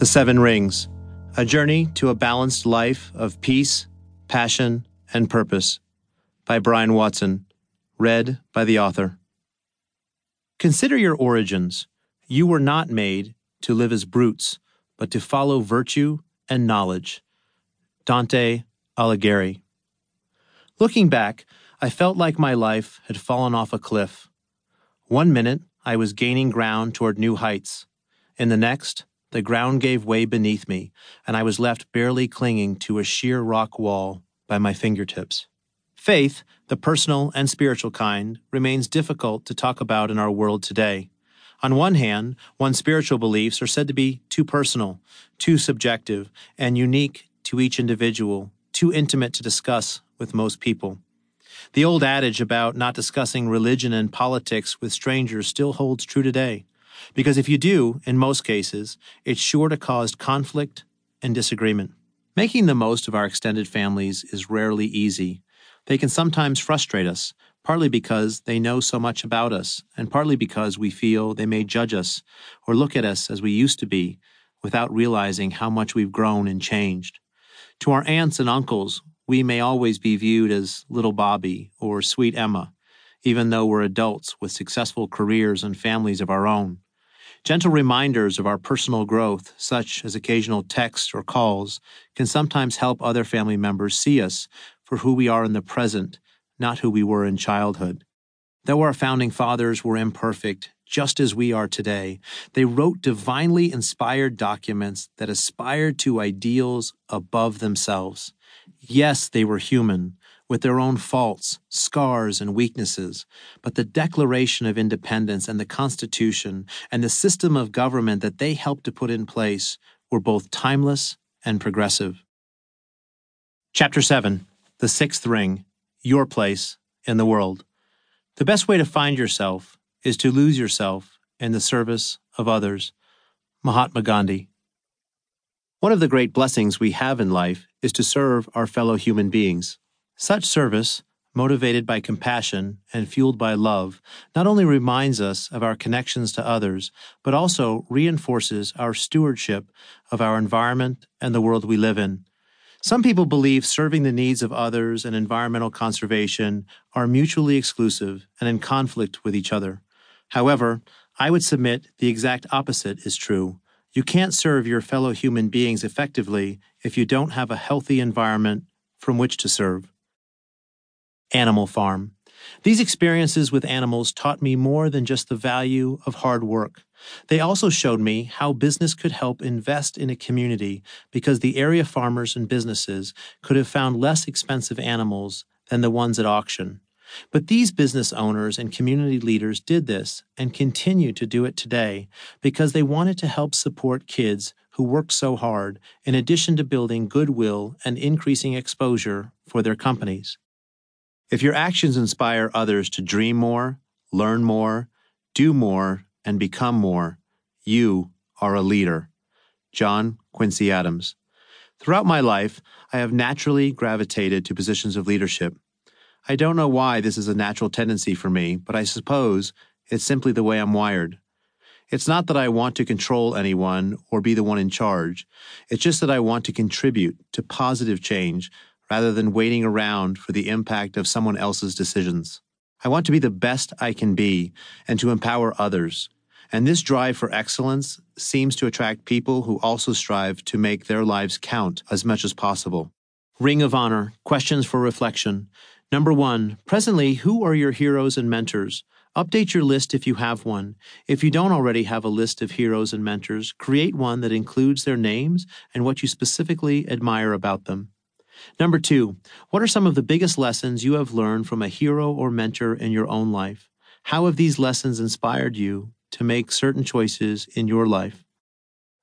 The Seven Rings A Journey to a Balanced Life of Peace, Passion, and Purpose by Brian Watson. Read by the author. Consider your origins. You were not made to live as brutes, but to follow virtue and knowledge. Dante Alighieri. Looking back, I felt like my life had fallen off a cliff. One minute, I was gaining ground toward new heights. In the next, the ground gave way beneath me, and I was left barely clinging to a sheer rock wall by my fingertips. Faith, the personal and spiritual kind, remains difficult to talk about in our world today. On one hand, one's spiritual beliefs are said to be too personal, too subjective, and unique to each individual, too intimate to discuss with most people. The old adage about not discussing religion and politics with strangers still holds true today. Because if you do, in most cases, it's sure to cause conflict and disagreement. Making the most of our extended families is rarely easy. They can sometimes frustrate us, partly because they know so much about us, and partly because we feel they may judge us or look at us as we used to be without realizing how much we've grown and changed. To our aunts and uncles, we may always be viewed as little Bobby or sweet Emma, even though we're adults with successful careers and families of our own. Gentle reminders of our personal growth, such as occasional texts or calls, can sometimes help other family members see us for who we are in the present, not who we were in childhood. Though our founding fathers were imperfect, just as we are today, they wrote divinely inspired documents that aspired to ideals above themselves. Yes, they were human, with their own faults, scars, and weaknesses, but the Declaration of Independence and the Constitution and the system of government that they helped to put in place were both timeless and progressive. Chapter 7 The Sixth Ring Your Place in the World. The best way to find yourself is to lose yourself in the service of others. Mahatma Gandhi. One of the great blessings we have in life is to serve our fellow human beings. Such service, motivated by compassion and fueled by love, not only reminds us of our connections to others, but also reinforces our stewardship of our environment and the world we live in. Some people believe serving the needs of others and environmental conservation are mutually exclusive and in conflict with each other. However, I would submit the exact opposite is true. You can't serve your fellow human beings effectively if you don't have a healthy environment from which to serve. Animal Farm. These experiences with animals taught me more than just the value of hard work. They also showed me how business could help invest in a community because the area farmers and businesses could have found less expensive animals than the ones at auction. But these business owners and community leaders did this and continue to do it today because they wanted to help support kids who work so hard, in addition to building goodwill and increasing exposure for their companies. If your actions inspire others to dream more, learn more, do more, and become more, you are a leader. John Quincy Adams. Throughout my life, I have naturally gravitated to positions of leadership. I don't know why this is a natural tendency for me, but I suppose it's simply the way I'm wired. It's not that I want to control anyone or be the one in charge. It's just that I want to contribute to positive change rather than waiting around for the impact of someone else's decisions. I want to be the best I can be and to empower others. And this drive for excellence seems to attract people who also strive to make their lives count as much as possible. Ring of Honor Questions for Reflection. Number one, presently, who are your heroes and mentors? Update your list if you have one. If you don't already have a list of heroes and mentors, create one that includes their names and what you specifically admire about them. Number two, what are some of the biggest lessons you have learned from a hero or mentor in your own life? How have these lessons inspired you to make certain choices in your life?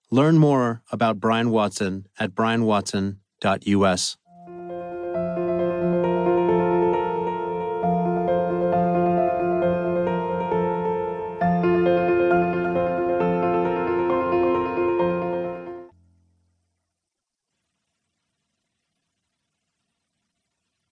Learn more about Brian Watson at brianwatson.us.